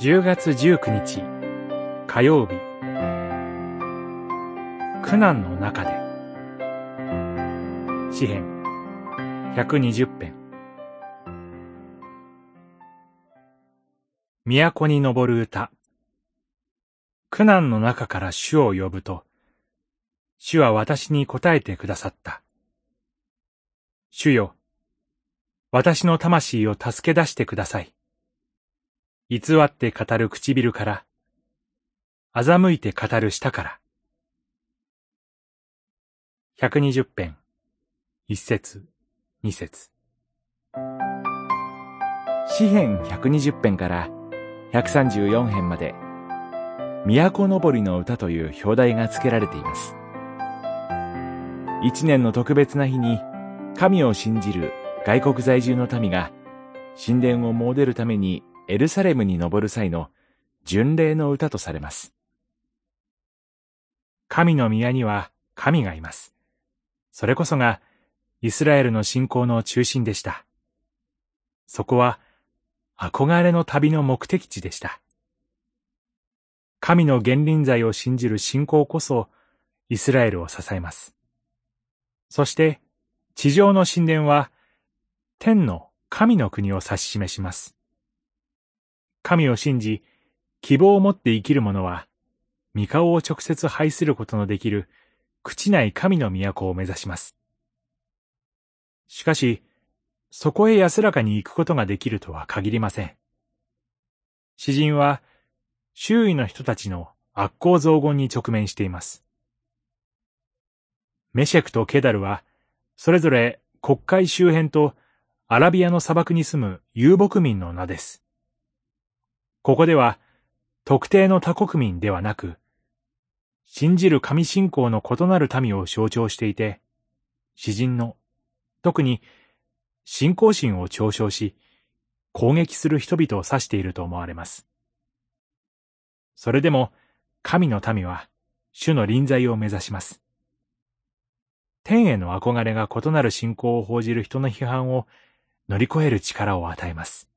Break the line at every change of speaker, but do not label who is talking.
10月19日火曜日。苦難の中で。詩編。120編。都に登る歌。苦難の中から主を呼ぶと主は私に答えてくださった。主よ私の魂を助け出してください。偽って語る唇から、欺いて語る舌から。120編、一節、二節。詩編120編から134編まで、都のぼりの歌という表題が付けられています。一年の特別な日に、神を信じる外国在住の民が、神殿を詣でるためにエルサレムに登る際の巡礼の歌とされます。神の宮には神がいます。それこそがイスラエルの信仰の中心でした。そこは憧れの旅の目的地でした。神の原臨在を信じる信仰こそイスラエルを支えます。そして地上の神殿は天の神の国を指し示します。神を信じ、希望を持って生きる者は、御顔を直接拝することのできる、朽ちない神の都を目指します。しかし、そこへ安らかに行くことができるとは限りません。詩人は、周囲の人たちの悪行増言に直面しています。メシェクとケダルは、それぞれ国会周辺とアラビアの砂漠に住む遊牧民の名です。ここでは、特定の他国民ではなく、信じる神信仰の異なる民を象徴していて、詩人の、特に信仰心を嘲笑し、攻撃する人々を指していると思われます。それでも、神の民は、主の臨在を目指します。天への憧れが異なる信仰を報じる人の批判を乗り越える力を与えます。